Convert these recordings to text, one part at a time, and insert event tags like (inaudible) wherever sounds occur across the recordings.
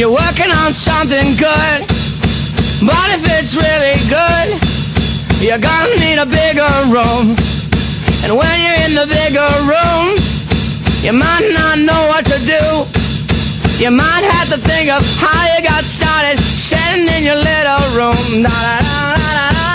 you're working on something good. But if it's really good, you're gonna need a bigger room. And when you're in the bigger room, you might not know what to do. You might have to think of how you got started sitting in your little room. Da da da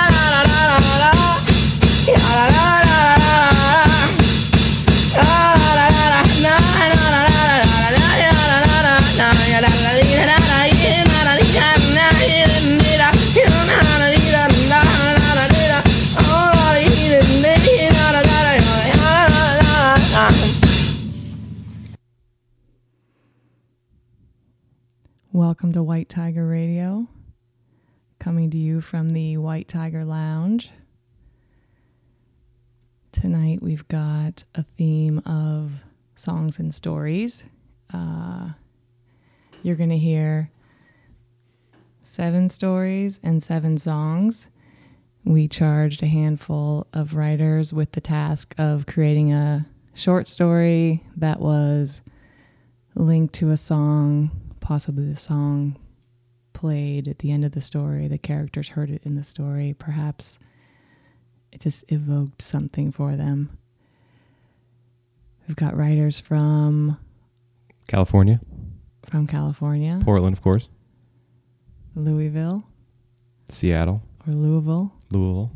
Welcome to White Tiger Radio, coming to you from the White Tiger Lounge. Tonight we've got a theme of songs and stories. Uh, you're going to hear seven stories and seven songs. We charged a handful of writers with the task of creating a short story that was linked to a song possibly the song played at the end of the story, the characters heard it in the story, perhaps it just evoked something for them. We've got writers from California, from California, Portland, of course, Louisville, Seattle, or Louisville. Louisville.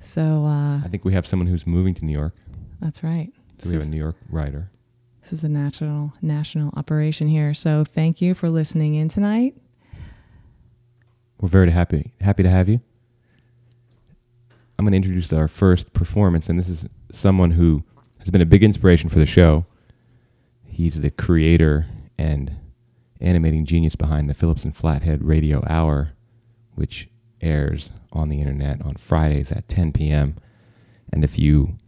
So uh, I think we have someone who's moving to New York. that's right. So we have a New York writer. This is a national national operation here. So thank you for listening in tonight. We're very happy happy to have you. I'm going to introduce our first performance, and this is someone who has been a big inspiration for the show. He's the creator and animating genius behind the Phillips and Flathead Radio Hour, which airs on the internet on Fridays at 10 p.m. And if you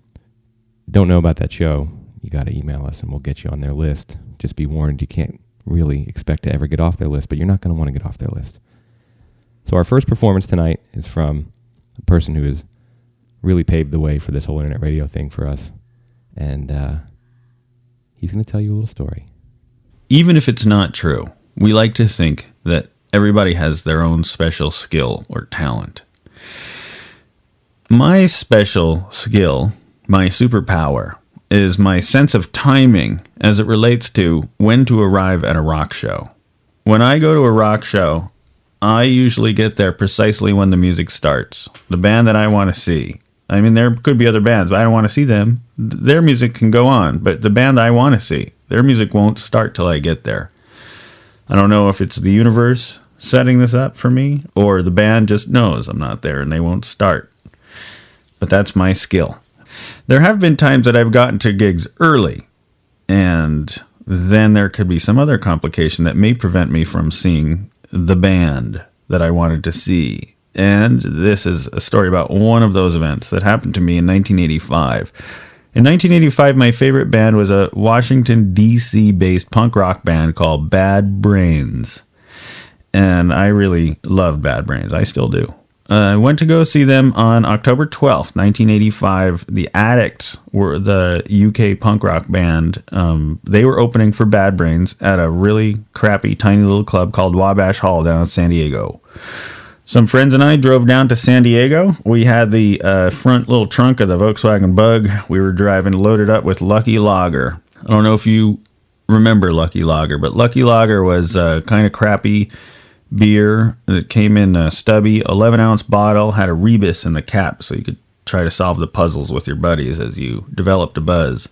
don't know about that show, you got to email us and we'll get you on their list. Just be warned, you can't really expect to ever get off their list, but you're not going to want to get off their list. So, our first performance tonight is from a person who has really paved the way for this whole internet radio thing for us. And uh, he's going to tell you a little story. Even if it's not true, we like to think that everybody has their own special skill or talent. My special skill, my superpower, is my sense of timing as it relates to when to arrive at a rock show. When I go to a rock show, I usually get there precisely when the music starts. The band that I want to see. I mean, there could be other bands, but I don't want to see them. Their music can go on, but the band I want to see, their music won't start till I get there. I don't know if it's the universe setting this up for me or the band just knows I'm not there and they won't start. But that's my skill. There have been times that I've gotten to gigs early, and then there could be some other complication that may prevent me from seeing the band that I wanted to see. And this is a story about one of those events that happened to me in 1985. In 1985, my favorite band was a Washington, D.C. based punk rock band called Bad Brains. And I really loved Bad Brains. I still do. Uh, I went to go see them on October 12th, 1985. The Adicts were the UK punk rock band. Um, they were opening for Bad Brains at a really crappy, tiny little club called Wabash Hall down in San Diego. Some friends and I drove down to San Diego. We had the uh, front little trunk of the Volkswagen Bug. We were driving loaded up with Lucky Lager. I don't know if you remember Lucky Lager, but Lucky Lager was uh, kind of crappy beer that came in a stubby 11 ounce bottle, had a rebus in the cap so you could try to solve the puzzles with your buddies as you developed a buzz.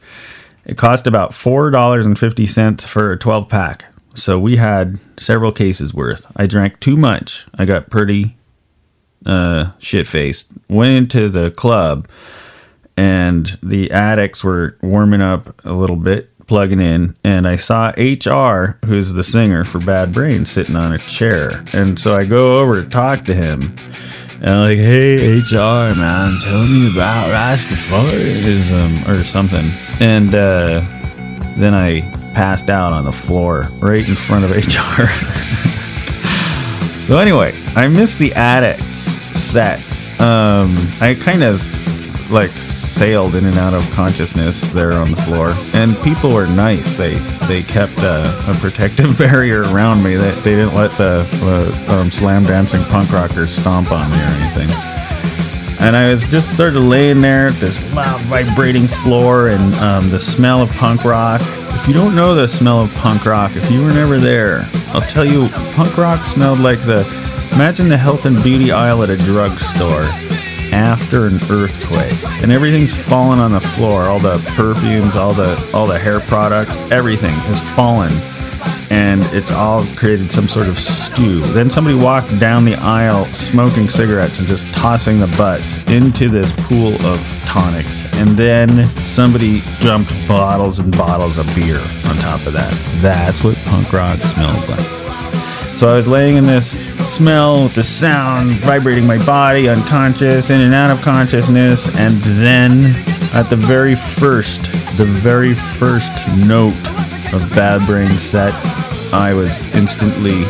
It cost about $4.50 for a 12 pack. So we had several cases worth. I drank too much. I got pretty uh, shit faced. Went into the club and the Adicts were warming up a little bit plugging in and I saw HR, who's the singer for Bad Brain, sitting on a chair. And so I go over to talk to him. And I'm like, hey, HR, man, tell me about Rastafarianism or something. And uh, then I passed out on the floor right in front of HR. (laughs) so anyway, I missed the Adicts set. Um, I kind of like sailed in and out of consciousness there on the floor, and people were nice. They they kept a, protective (laughs) barrier around me. They, they didn't let the uh, um, slam dancing punk rockers stomp on me or anything. And I was just sort of laying there this loud vibrating floor and um, the smell of punk rock. If you don't know the smell of punk rock, if you were never there, I'll tell you, punk rock smelled like the imagine the health and beauty aisle at a drugstore after an earthquake and everything's fallen on the floor. All the perfumes all the all the hair products everything has fallen and it's all created some sort of stew. Then somebody walked down the aisle smoking cigarettes and just tossing the butts into this pool of tonics and then somebody dumped bottles and bottles of beer on top of that. That's what punk rock smelled like so I was laying in this smell the sound vibrating my body, unconscious, in and out of consciousness, and then at the very first, the very first note of Bad Brain set, I was instantly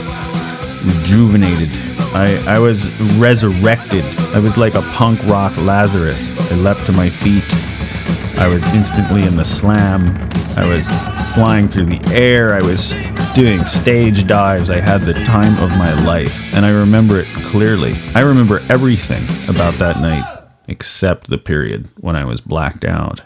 rejuvenated. I, I was resurrected. I was like a punk rock Lazarus. I leapt to my feet. I was instantly in the slam. I was flying through the air. I was doing stage dives. I had the time of my life. And I remember it clearly. I remember everything about that night except the period when I was blacked out.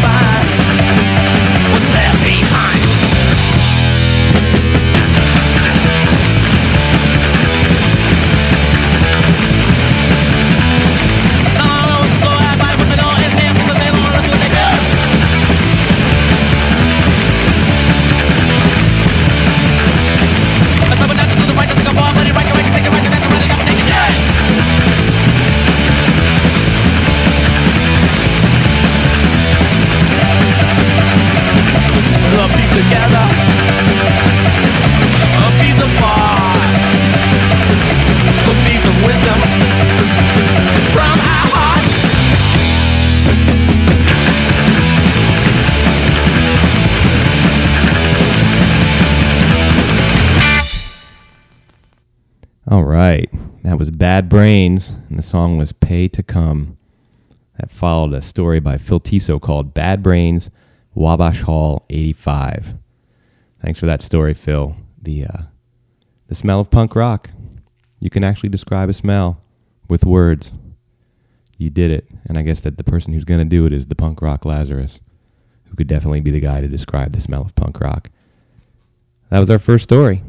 We're Brains, and the song was Pay to Cum. That followed a story by Phil Tiso called Bad Brains, Wabash Hall 85. Thanks for that story, Phil. The, uh, the smell of punk rock. You can actually describe a smell with words. You did it. And I guess that the person who's going to do it is the punk rock Lazarus, who could definitely be the guy to describe the smell of punk rock. That was our first story.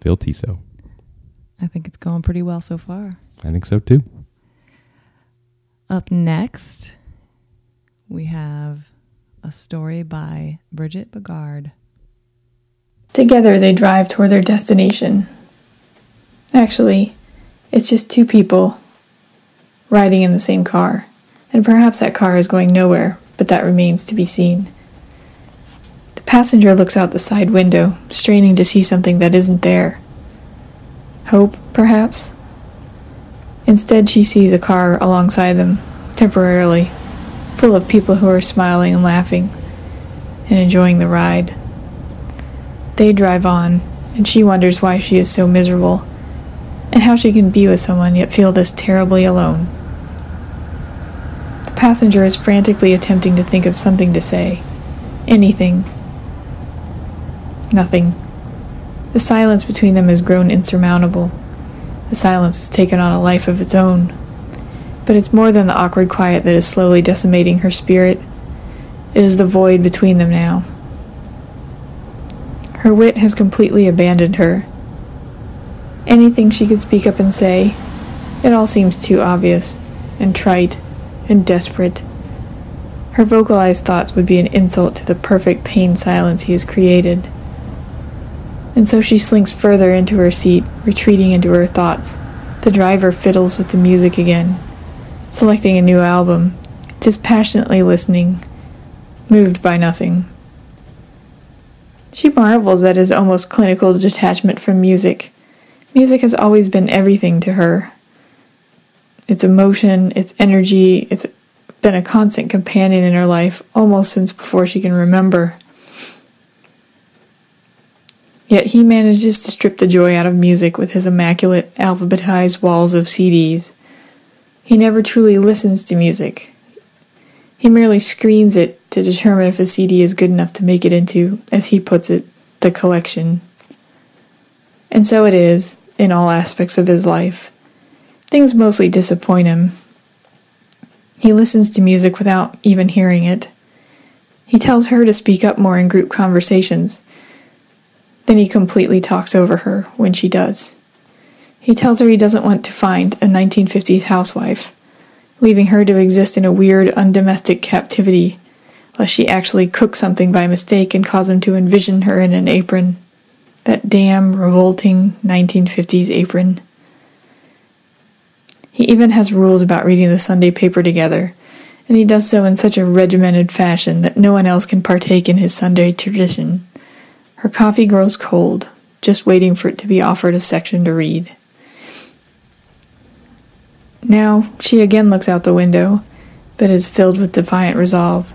Phil Tiso. I think it's going pretty well so far. I think so too. Up next, we have a story by Bridget Bagard. Together they drive toward their destination. Actually, it's just two people riding in the same car, and perhaps that car is going nowhere, but that remains to be seen. The passenger looks out the side window, straining to see something that isn't there. Hope, perhaps? Instead, she sees a car alongside them, temporarily, full of people who are smiling and laughing and enjoying the ride. They drive on, and she wonders why she is so miserable, and how she can be with someone yet feel this terribly alone. The passenger is frantically attempting to think of something to say. Anything. Nothing. The silence between them has grown insurmountable. The silence has taken on a life of its own. But it's more than the awkward quiet that is slowly decimating her spirit. It is the void between them now. Her wit has completely abandoned her. Anything she could speak up and say, it all seems too obvious, and trite, and desperate. Her vocalized thoughts would be an insult to the perfect pain silence he has created. And so she slinks further into her seat, retreating into her thoughts. The driver fiddles with the music again, selecting a new album, dispassionately listening, moved by nothing. She marvels at his almost clinical detachment from music. Music has always been everything to her. Its emotion, its energy, it's been a constant companion in her life almost since before she can remember. Yet he manages to strip the joy out of music with his immaculate, alphabetized walls of CDs. He never truly listens to music. He merely screens it to determine if a CD is good enough to make it into, as he puts it, the collection. And so it is in all aspects of his life. Things mostly disappoint him. He listens to music without even hearing it. He tells her to speak up more in group conversations. Then he completely talks over her when she does. He tells her he doesn't want to find a 1950s housewife, leaving her to exist in a weird, undomestic captivity lest she actually cook something by mistake and cause him to envision her in an apron. That damn revolting 1950s apron. He even has rules about reading the Sunday paper together, and he does so in such a regimented fashion that no one else can partake in his Sunday tradition. Her coffee grows cold, just waiting for it to be offered a section to read. Now she again looks out the window, but is filled with defiant resolve.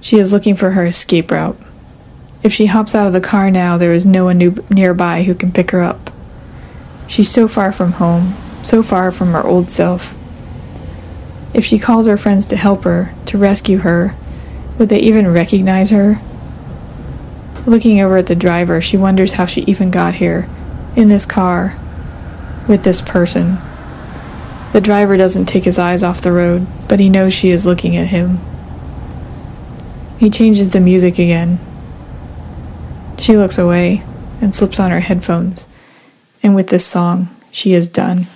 She is looking for her escape route. If she hops out of the car now, there is no one nearby who can pick her up. She's so far from home, so far from her old self. If she calls her friends to help her, to rescue her, would they even recognize her? Looking over at the driver, she wonders how she even got here, in this car, with this person. The driver doesn't take his eyes off the road, but he knows she is looking at him. He changes the music again. She looks away and slips on her headphones, and with this song, she is done.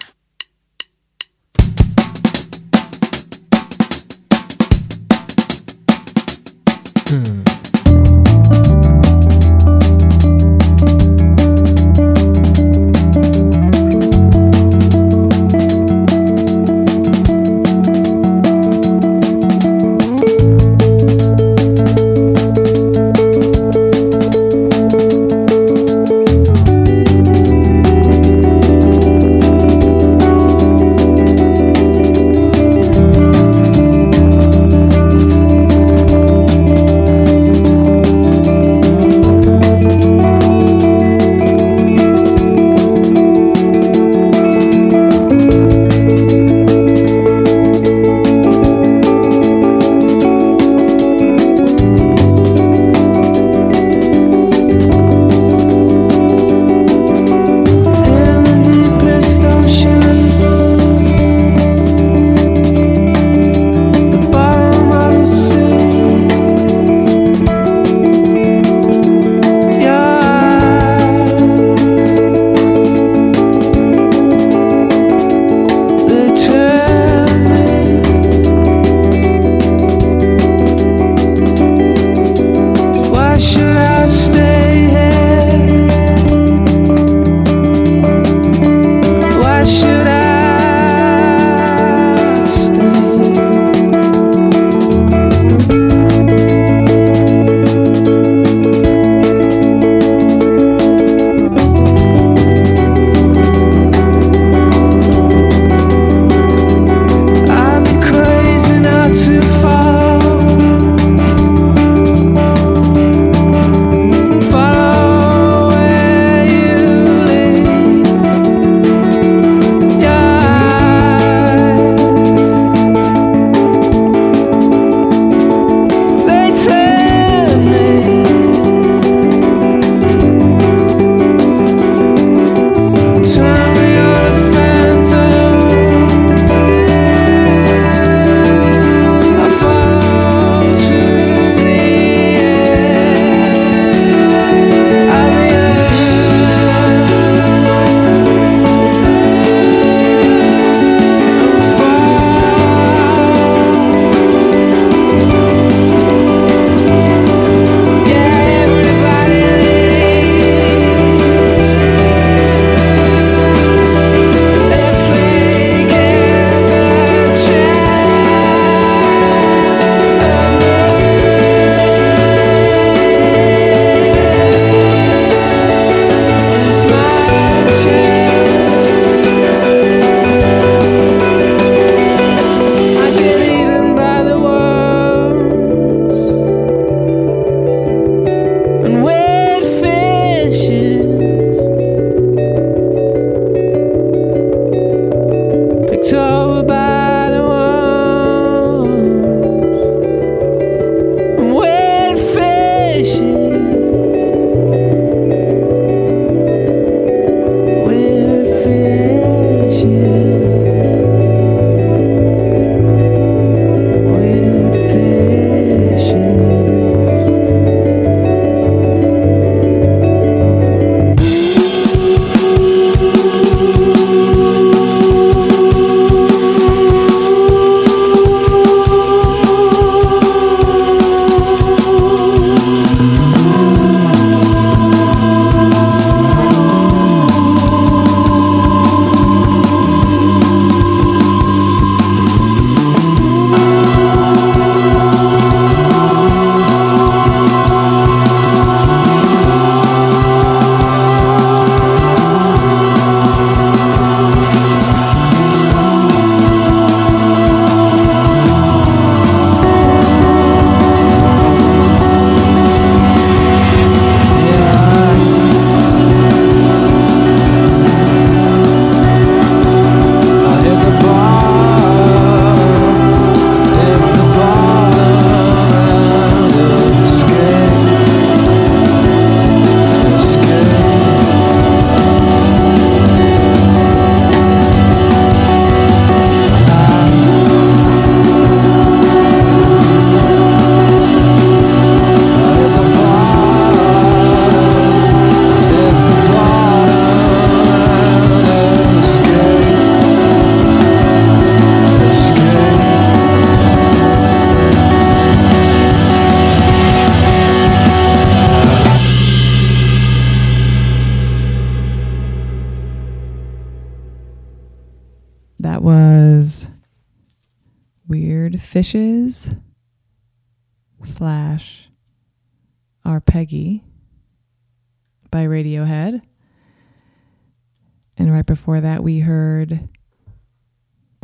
Hmm.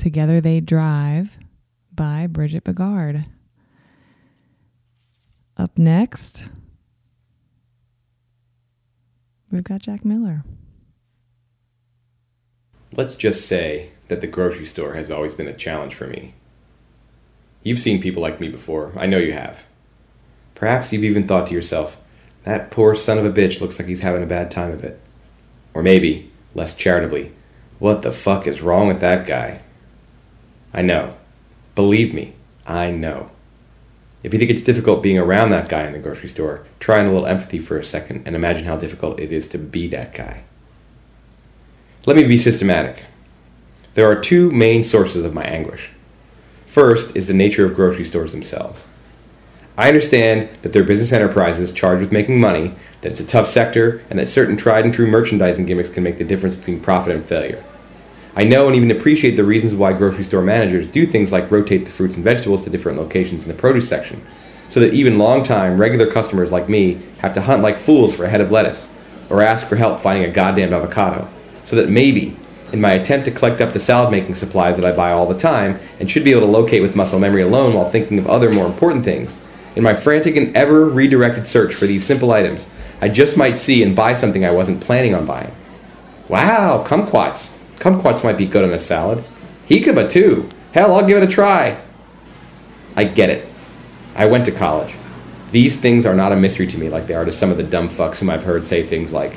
Together They Drive by Bridget Begard. Up next, we've got Jack Miller. Let's just say that the grocery store has always been a challenge for me. You've seen people like me before. I know you have. Perhaps you've even thought to yourself, that poor son of a bitch looks like he's having a bad time of it. Or maybe, less charitably, what the fuck is wrong with that guy? I know. Believe me, I know. If you think it's difficult being around that guy in the grocery store, try in a little empathy for a second and imagine how difficult it is to be that guy. Let me be systematic. There are two main sources of my anguish. First is the nature of grocery stores themselves. I understand that they're business enterprises charged with making money, that it's a tough sector, and that certain tried and true merchandising gimmicks can make the difference between profit and failure. I know and even appreciate the reasons why grocery store managers do things like rotate the fruits and vegetables to different locations in the produce section, so that even long-time regular customers like me have to hunt like fools for a head of lettuce, or ask for help finding a goddamned avocado, so that maybe, in my attempt to collect up the salad making supplies that I buy all the time, and should be able to locate with muscle memory alone while thinking of other more important things, in my frantic and ever redirected search for these simple items, I just might see and buy something I wasn't planning on buying. Wow, kumquats. Kumquats might be good on a salad. Jicama too. Hell, I'll give it a try. I get it. I went to college. These things are not a mystery to me like they are to some of the dumb fucks whom I've heard say things like,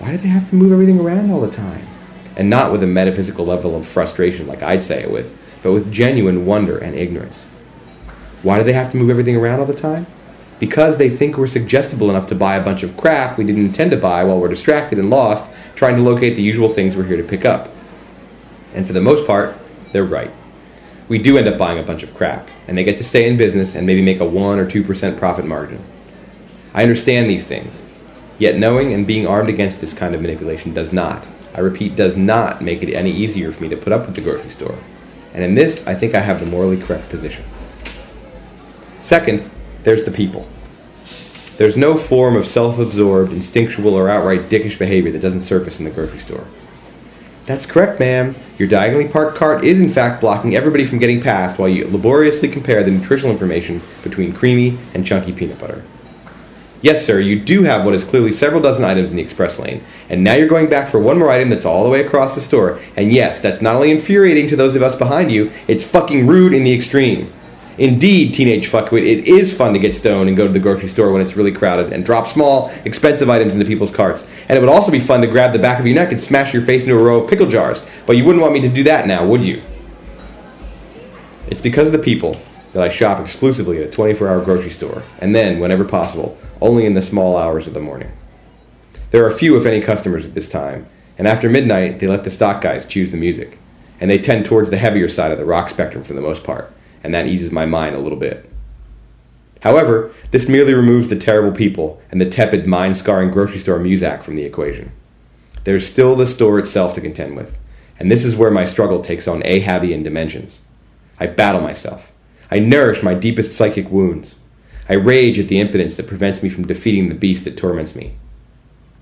why do they have to move everything around all the time? And not with a metaphysical level of frustration like I'd say it with, but with genuine wonder and ignorance. Why do they have to move everything around all the time? Because they think we're suggestible enough to buy a bunch of crap we didn't intend to buy while we're distracted and lost trying to locate the usual things we're here to pick up. And for the most part, they're right. We do end up buying a bunch of crap, and they get to stay in business and maybe make a 1 or 2% profit margin. I understand these things, yet knowing and being armed against this kind of manipulation does not, I repeat, does not make it any easier for me to put up with the grocery store. And in this, I think I have the morally correct position. Second, there's the people. There's no form of self absorbed, instinctual, or outright dickish behavior that doesn't surface in the grocery store. That's correct, ma'am. Your diagonally parked cart is in fact blocking everybody from getting past while you laboriously compare the nutritional information between creamy and chunky peanut butter. Yes, sir, you do have what is clearly several dozen items in the express lane, and now you're going back for one more item that's all the way across the store. And yes, that's not only infuriating to those of us behind you, it's fucking rude in the extreme. Indeed, teenage fuckwit, it is fun to get stoned and go to the grocery store when it's really crowded and drop small, expensive items into people's carts. And it would also be fun to grab the back of your neck and smash your face into a row of pickle jars. But you wouldn't want me to do that now, would you? It's because of the people that I shop exclusively at a 24 hour grocery store, and then, whenever possible, only in the small hours of the morning. There are few, if any, customers at this time, and after midnight, they let the stock guys choose the music. And they tend towards the heavier side of the rock spectrum for the most part, and that eases my mind a little bit. However, this merely removes the terrible people and the tepid, mind scarring grocery store muzak from the equation. There's still the store itself to contend with, and this is where my struggle takes on Ahabian dimensions. I battle myself. I nourish my deepest psychic wounds. I rage at the impotence that prevents me from defeating the beast that torments me.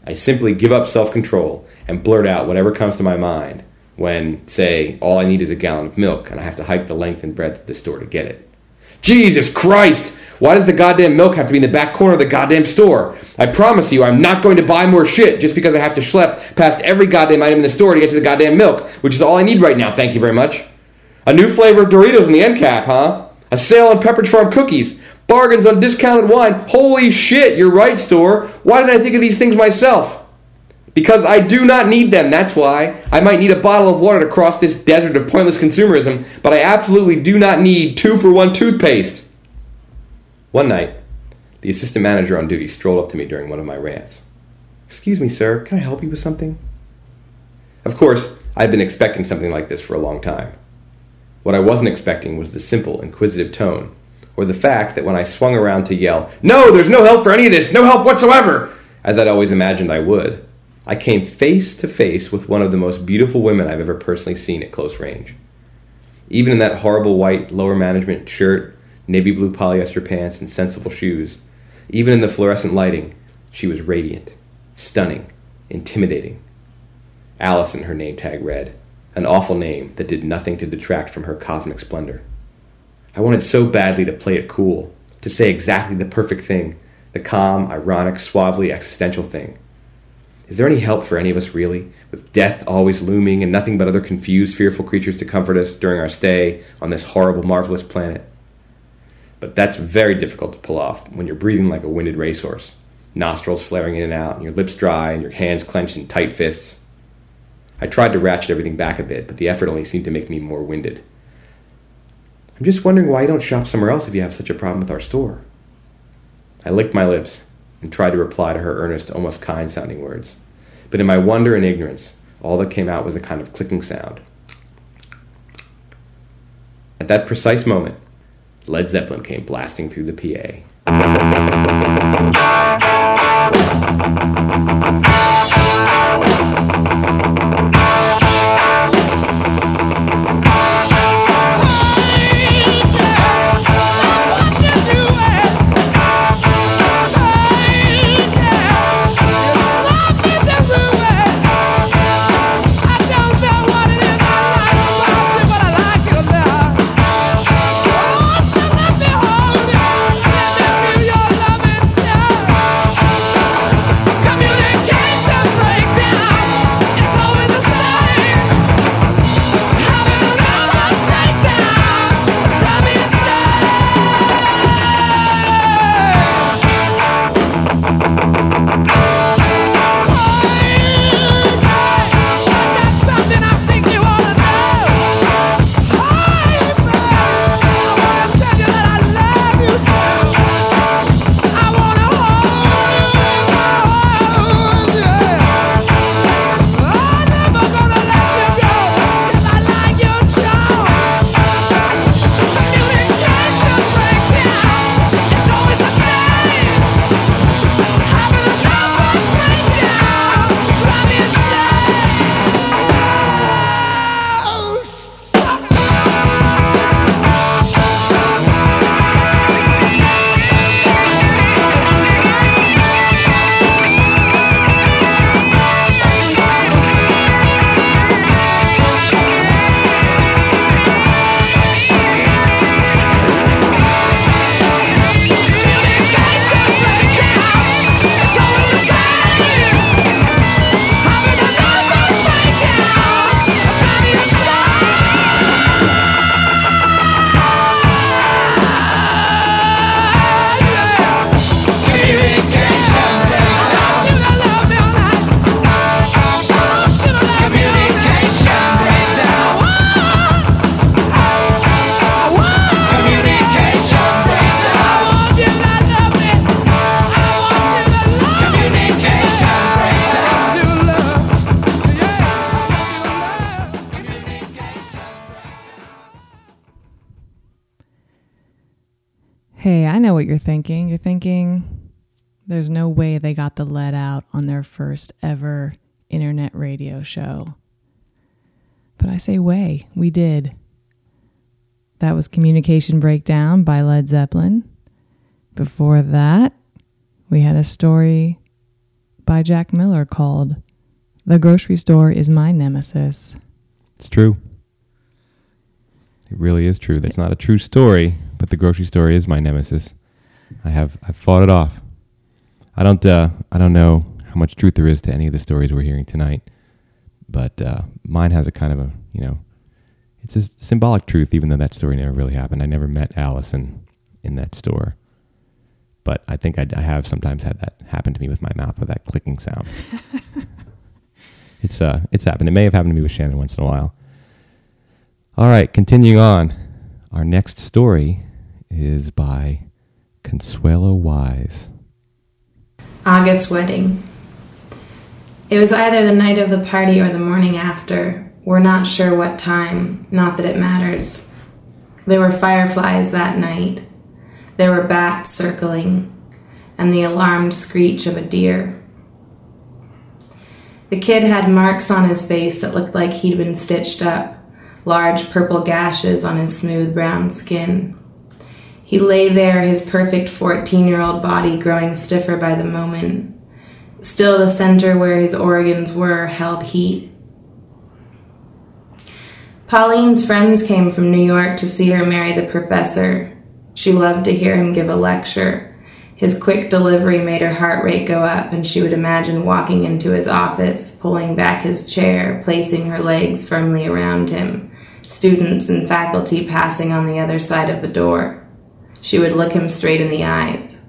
I simply give up self control and blurt out whatever comes to my mind when, say, all I need is a gallon of milk and I have to hike the length and breadth of the store to get it. Jesus Christ! Why does the goddamn milk have to be in the back corner of the goddamn store? I promise you, I'm not going to buy more shit just because I have to schlep past every goddamn item in the store to get to the goddamn milk, which is all I need right now, thank you very much. A new flavor of Doritos in the end cap, huh? A sale on Pepperidge Farm cookies. Bargains on discounted wine. Holy shit, you're right, store. Why didn't I think of these things myself? Because I do not need them, that's why. I might need a bottle of water to cross this desert of pointless consumerism, but I absolutely do not need two for one toothpaste. One night, the assistant manager on duty strolled up to me during one of my rants. Excuse me, sir, can I help you with something? Of course, I'd been expecting something like this for a long time. What I wasn't expecting was the simple, inquisitive tone, or the fact that when I swung around to yell, No, there's no help for any of this, no help whatsoever, as I'd always imagined I would, I came face to face with one of the most beautiful women I've ever personally seen at close range. Even in that horrible white lower management shirt, navy blue polyester pants, and sensible shoes, even in the fluorescent lighting, she was radiant, stunning, intimidating. Allison, her name tag read, an awful name that did nothing to detract from her cosmic splendor. I wanted so badly to play it cool, to say exactly the perfect thing, the calm, ironic, suavely existential thing. Is there any help for any of us, really, with death always looming and nothing but other confused, fearful creatures to comfort us during our stay on this horrible, marvelous planet? But that's very difficult to pull off when you're breathing like a winded racehorse, nostrils flaring in and out, and your lips dry, and your hands clenched in tight fists. I tried to ratchet everything back a bit, but the effort only seemed to make me more winded. I'm just wondering why you don't shop somewhere else if you have such a problem with our store. I licked my lips and tried to reply to her earnest, almost kind sounding words. But in my wonder and ignorance, all that came out was a kind of clicking sound. At that precise moment, Led Zeppelin came blasting through the PA. First ever internet radio show. But I say, way, we did. That was Communication Breakdown by Led Zeppelin. Before that, we had a story by Jack Miller called The Grocery Store is My Nemesis. It's true. It really is true. That's not a true story, but the grocery store is my nemesis. I have I've fought it off. I don't uh, I don't know how much truth there is to any of the stories we're hearing tonight, but uh, mine has a kind of a you know, it's a symbolic truth, even though that story never really happened. I never met Allison in that store, but I think I, I have sometimes had that happen to me with my mouth with that clicking sound. (laughs) it's uh it's happened. It may have happened to me with Shannon once in a while. All right, continuing on. Our next story is by Consuelo Wise. August wedding. It was either the night of the party or the morning after. We're not sure what time, not that it matters. There were fireflies that night. There were bats circling, and the alarmed screech of a deer. The kid had marks on his face that looked like he'd been stitched up, large purple gashes on his smooth brown skin. He lay there, his perfect 14 year old body growing stiffer by the moment. Still, the center where his organs were held heat. Pauline's friends came from New York to see her marry the professor. She loved to hear him give a lecture. His quick delivery made her heart rate go up, and she would imagine walking into his office, pulling back his chair, placing her legs firmly around him, students and faculty passing on the other side of the door. She would look him straight in the eyes.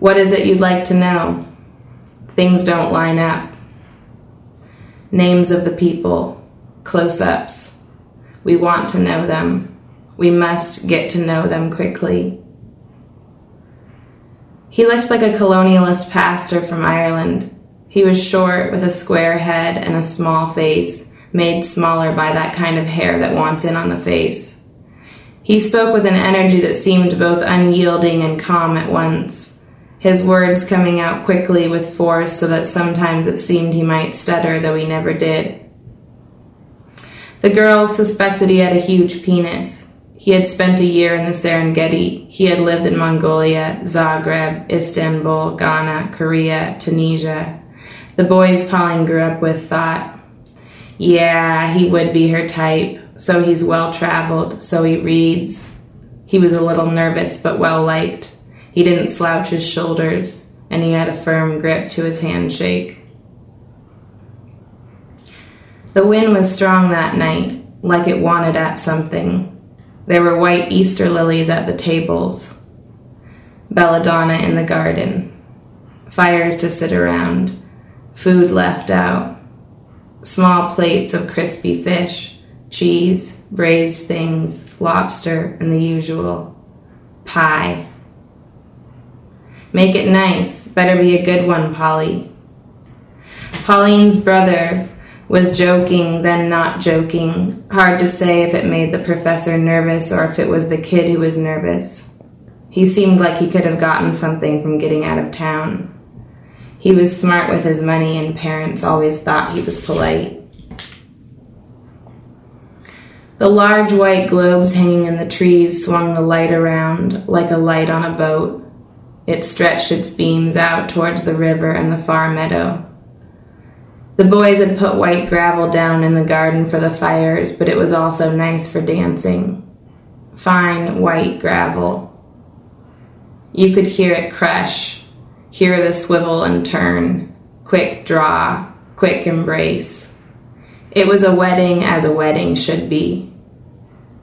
What is it you'd like to know? Things don't line up. Names of the people, close ups. We want to know them. We must get to know them quickly. He looked like a colonialist pastor from Ireland. He was short with a square head and a small face, made smaller by that kind of hair that wants in on the face. He spoke with an energy that seemed both unyielding and calm at once, his words coming out quickly with force so that sometimes it seemed he might stutter, though he never did. The girls suspected he had a huge penis. He had spent a year in the Serengeti. He had lived in Mongolia, Zagreb, Istanbul, Ghana, Korea, Tunisia. The boys Pauline grew up with thought, yeah, he would be her type so he's well traveled, so he reads. He was a little nervous, but well liked. He didn't slouch his shoulders, and he had a firm grip to his handshake. The wind was strong that night, like it wanted at something. There were white Easter lilies at the tables, belladonna in the garden, fires to sit around, food left out, small plates of crispy fish cheese, braised things, lobster, and the usual. Pie. Make it nice. Better be a good one, Polly. Pauline's brother was joking, then not joking. Hard to say if it made the professor nervous or if it was the kid who was nervous. He seemed like he could have gotten something from getting out of town. He was smart with his money, and parents always thought he was polite. The large white globes hanging in the trees swung the light around like a light on a boat. It stretched its beams out towards the river and the far meadow. The boys had put white gravel down in the garden for the fires, but it was also nice for dancing. Fine white gravel. You could hear it crush, hear the swivel and turn, quick draw, quick embrace. It was a wedding as a wedding should be.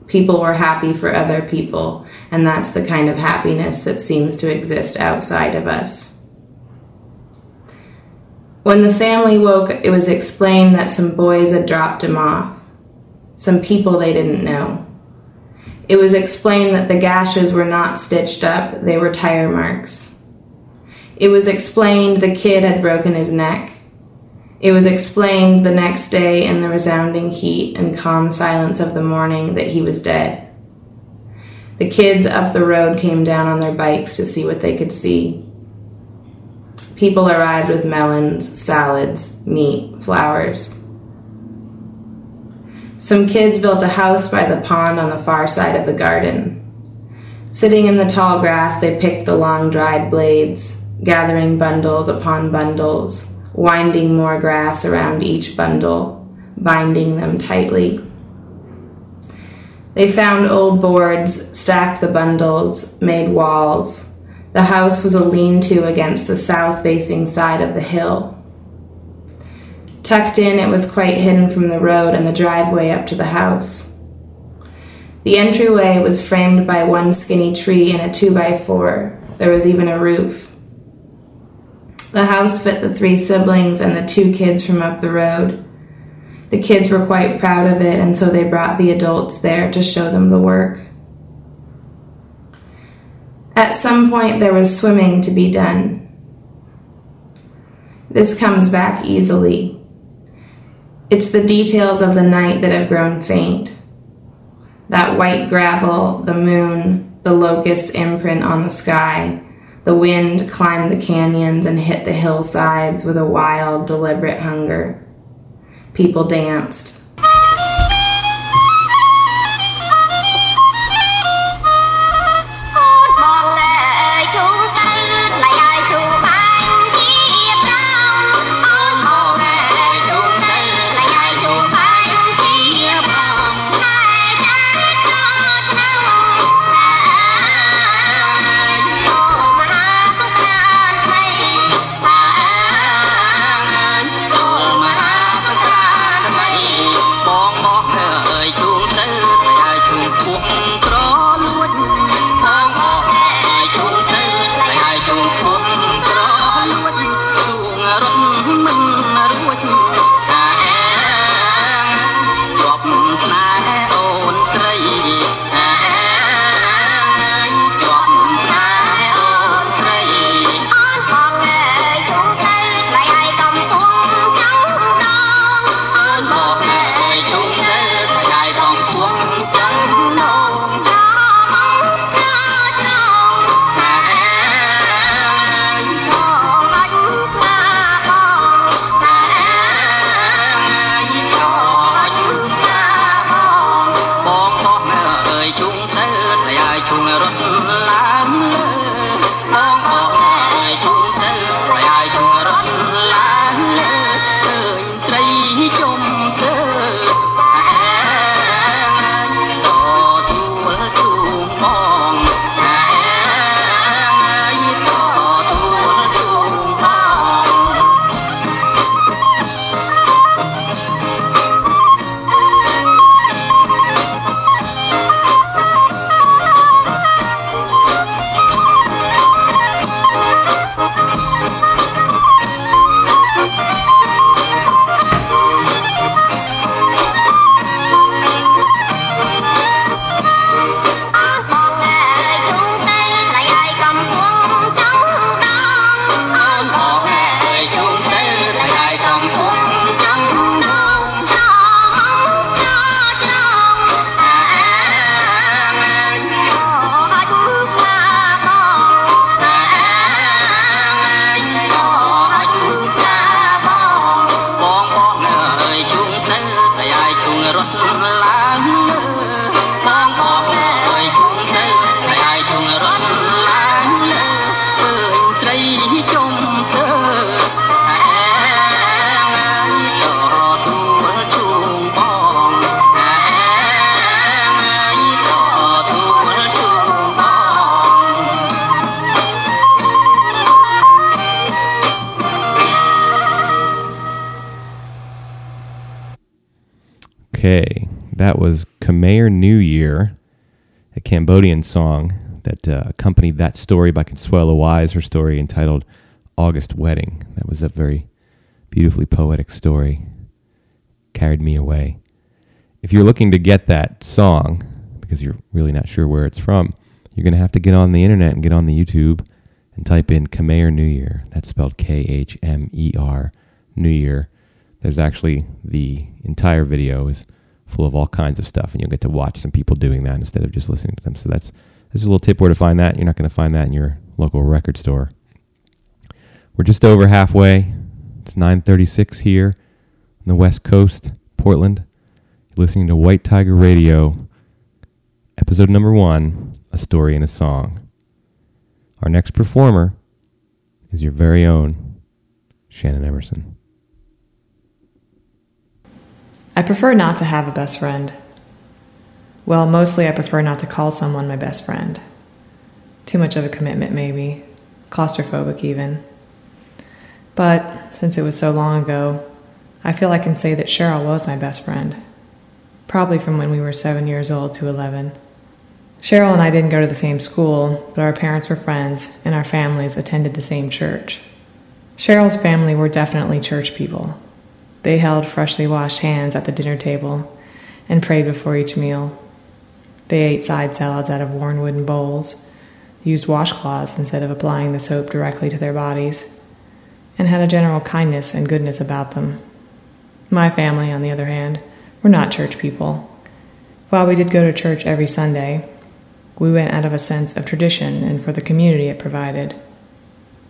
People were happy for other people, and that's the kind of happiness that seems to exist outside of us. When the family woke, it was explained that some boys had dropped him off, some people they didn't know. It was explained that the gashes were not stitched up, they were tire marks. It was explained the kid had broken his neck. It was explained the next day in the resounding heat and calm silence of the morning that he was dead. The kids up the road came down on their bikes to see what they could see. People arrived with melons, salads, meat, flowers. Some kids built a house by the pond on the far side of the garden. Sitting in the tall grass, they picked the long dried blades, gathering bundles upon bundles, winding more grass around each bundle, binding them tightly. They found old boards, stacked the bundles, made walls. The house was a lean to against the south facing side of the hill. Tucked in, it was quite hidden from the road and the driveway up to the house. The entryway was framed by one skinny tree and a two by four. There was even a roof. The house fit the three siblings and the two kids from up the road. The kids were quite proud of it, and so they brought the adults there to show them the work. At some point, there was swimming to be done. This comes back easily. It's the details of the night that have grown faint. That white gravel, the moon, the locust imprint on the sky, the wind climbed the canyons and hit the hillsides with a wild, deliberate hunger. People danced. Cambodian song that uh, accompanied that story by Consuelo Wise, her story entitled August Wedding. That was a very beautifully poetic story. Carried me away. If you're looking to get that song, because you're really not sure where it's from, you're going to have to get on the internet and get on the YouTube and type in Khmer New Year. That's spelled K H M E R, New Year. There's actually the entire video is full of all kinds of stuff, and you'll get to watch some people doing that instead of just listening to them. So that's there's a little tip where to find that. You're not going to find that in your local record store. We're just over halfway. It's 9:36 here on the West Coast, Portland. You're listening to White Tiger Radio, episode number one, a story and a song. Our next performer is your very own Shannon Emerson. I prefer not to have a best friend. Well, mostly I prefer not to call someone my best friend. Too much of a commitment, maybe. Claustrophobic, even. But since it was so long ago, I feel I can say that Cheryl was my best friend. Probably from when we were seven years old to 11. Cheryl and I didn't go to the same school, but our parents were friends and our families attended the same church. Cheryl's family were definitely church people. They held freshly washed hands at the dinner table and prayed before each meal. They ate side salads out of worn wooden bowls, used washcloths instead of applying the soap directly to their bodies, and had a general kindness and goodness about them. My family, on the other hand, were not church people. While we did go to church every Sunday, we went out of a sense of tradition and for the community it provided.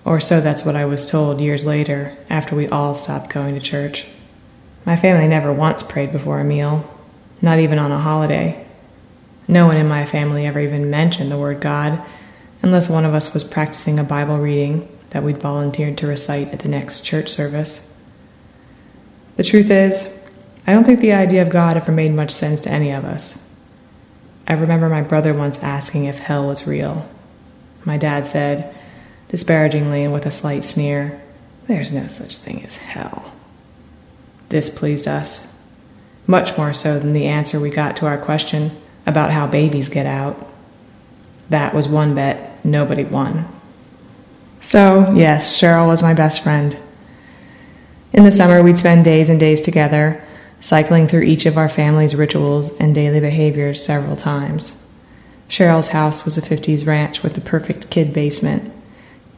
Or so that's what I was told years later, after we all stopped going to church. My family never once prayed before a meal, not even on a holiday. No one in my family ever even mentioned the word God, unless one of us was practicing a Bible reading that we'd volunteered to recite at the next church service. The truth is, I don't think the idea of God ever made much sense to any of us. I remember my brother once asking if hell was real. My dad said, disparagingly and with a slight sneer, There's no such thing as hell. This pleased us, much more so than the answer we got to our question about how babies get out. That was one bet nobody won. So, yes, Cheryl was my best friend. In the summer, we'd spend days and days together, cycling through each of our family's rituals and daily behaviors several times. Cheryl's house was a 50s ranch with the perfect kid basement.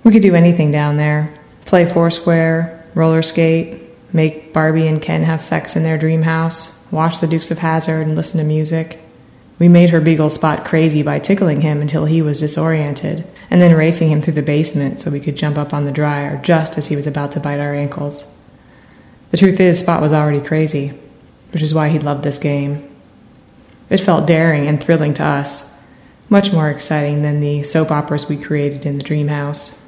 We could do anything down there play foursquare, roller skate, make Barbie and Ken have sex in their dream house, watch the Dukes of Hazzard, and listen to music. We made her beagle Spot crazy by tickling him until he was disoriented, and then racing him through the basement so we could jump up on the dryer just as he was about to bite our ankles. The truth is, Spot was already crazy, which is why he loved this game. It felt daring and thrilling to us, much more exciting than the soap operas we created in the dream house.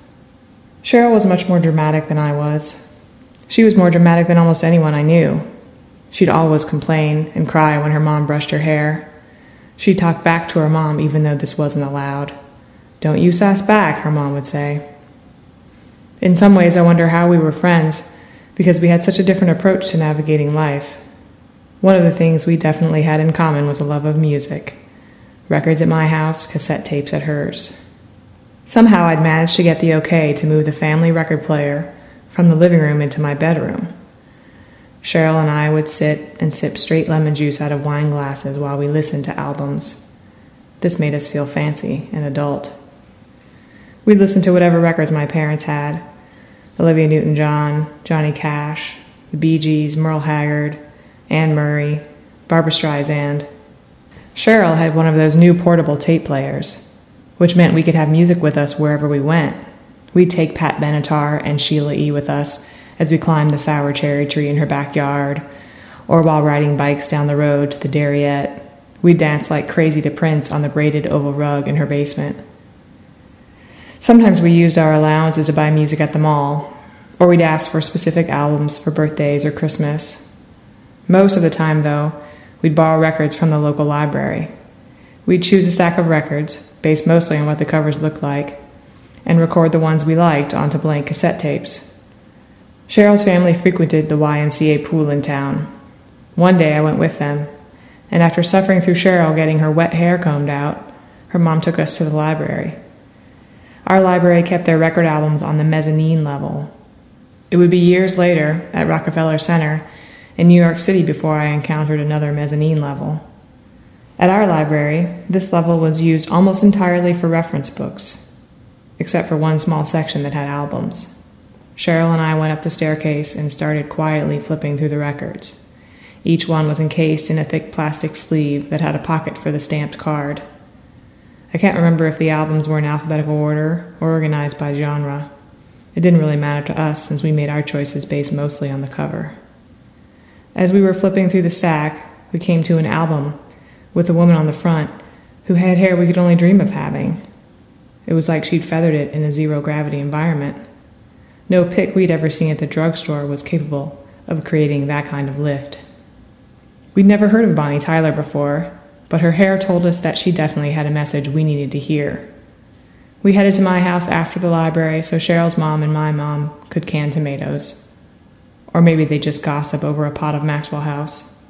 Cheryl was much more dramatic than I was. She was more dramatic than almost anyone I knew. She'd always complain and cry when her mom brushed her hair. She'd talk back to her mom even though this wasn't allowed. Don't you sass back, her mom would say. In some ways, I wonder how we were friends because we had such a different approach to navigating life. One of the things we definitely had in common was a love of music records at my house, cassette tapes at hers. Somehow I'd managed to get the okay to move the family record player from the living room into my bedroom. Cheryl and I would sit and sip straight lemon juice out of wine glasses while we listened to albums. This made us feel fancy and adult. We'd listen to whatever records my parents had Olivia Newton John, Johnny Cash, the Bee Gees, Merle Haggard, Anne Murray, Barbra Streisand. Cheryl had one of those new portable tape players which meant we could have music with us wherever we went. We'd take Pat Benatar and Sheila E. with us as we climbed the sour cherry tree in her backyard, or while riding bikes down the road to the Dairette. We'd dance like crazy to Prince on the braided oval rug in her basement. Sometimes we used our allowances to buy music at the mall, or we'd ask for specific albums for birthdays or Christmas. Most of the time, though, we'd borrow records from the local library. We'd choose a stack of records, based mostly on what the covers looked like, and record the ones we liked onto blank cassette tapes. Cheryl's family frequented the YMCA pool in town. One day I went with them, And after suffering through Cheryl getting her wet hair combed out, her mom took us to the library. Our library kept their record albums on the mezzanine level. It would be years later, at Rockefeller Center, in New York City, before I encountered another mezzanine level. At our library, this level was used almost entirely for reference books, except for one small section that had albums. Cheryl and I went up the staircase and started quietly flipping through the records. Each one was encased in a thick plastic sleeve that had a pocket for the stamped card. I can't remember if the albums were in alphabetical order or organized by genre. It didn't really matter to us since we made our choices based mostly on the cover. As we were flipping through the stack, we came to an album with a woman on the front who had hair we could only dream of having. It was like she'd feathered it in a zero gravity environment. No pick we'd ever seen at the drugstore was capable of creating that kind of lift. We'd never heard of Bonnie Tyler before, but her hair told us that she definitely had a message we needed to hear. We headed to my house after the library so Cheryl's mom and my mom could can tomatoes. Or maybe they just gossip over a pot of Maxwell House.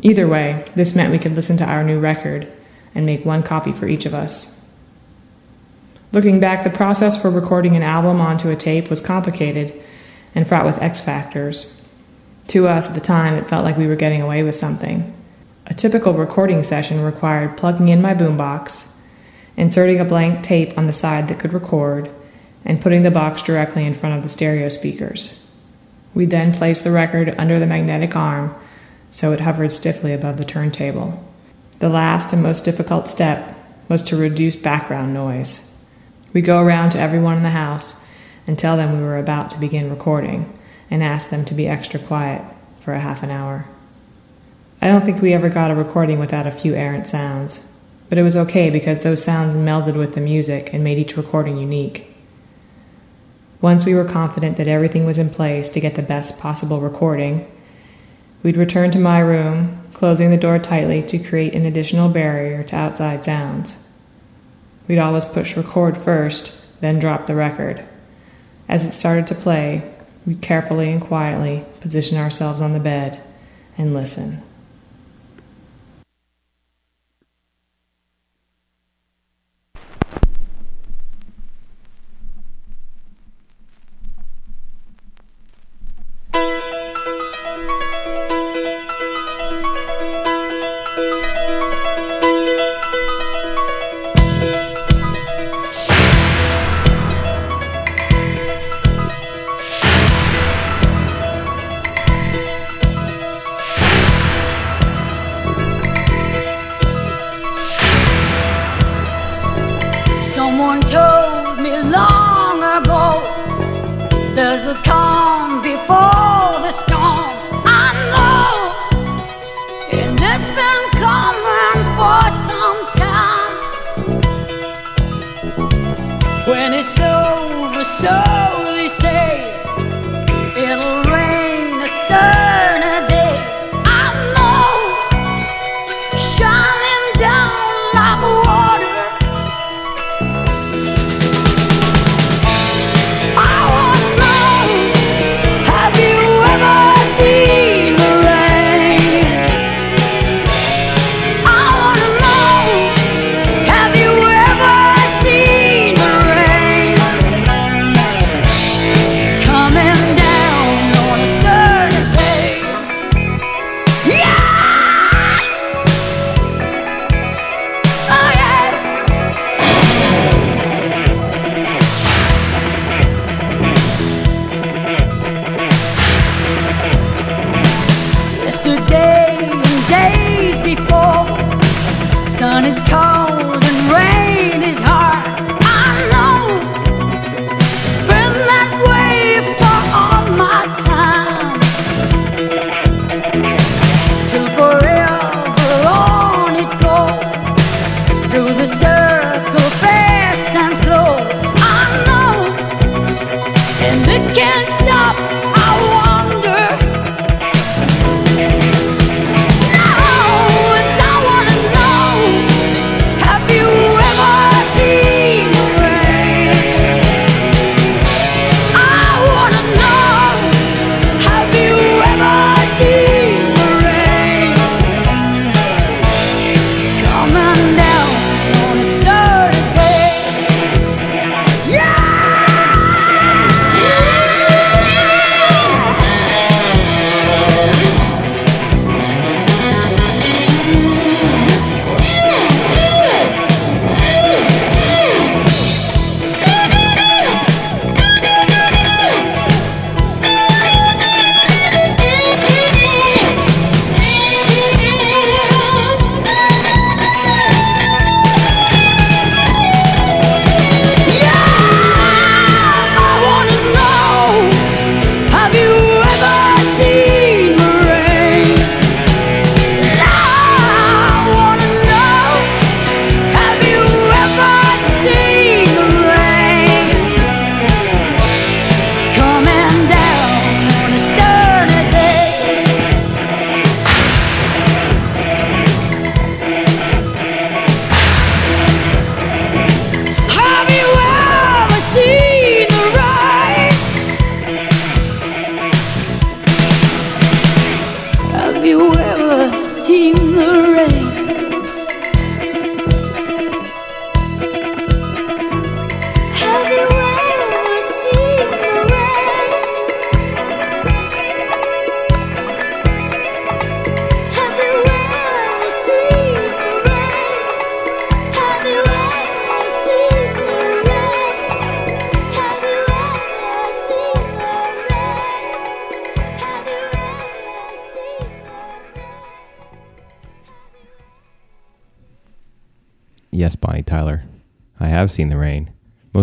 Either way, this meant we could listen to our new record and make one copy for each of us. Looking back, the process for recording an album onto a tape was complicated and fraught with X factors. To us at the time, it felt like we were getting away with something. A typical recording session required plugging in my boombox, inserting a blank tape on the side that could record, and putting the box directly in front of the stereo speakers. We then placed the record under the magnetic arm so it hovered stiffly above the turntable. The last and most difficult step was to reduce background noise. We go around to everyone in the house and tell them we were about to begin recording and ask them to be extra quiet for a half an hour. I don't think we ever got a recording without a few errant sounds, but it was okay because those sounds melded with the music and made each recording unique. Once we were confident that everything was in place to get the best possible recording, we'd return to my room, closing the door tightly to create an additional barrier to outside sounds. We'd always push record first, then drop the record. As it started to play, we'd carefully and quietly position ourselves on the bed and listen.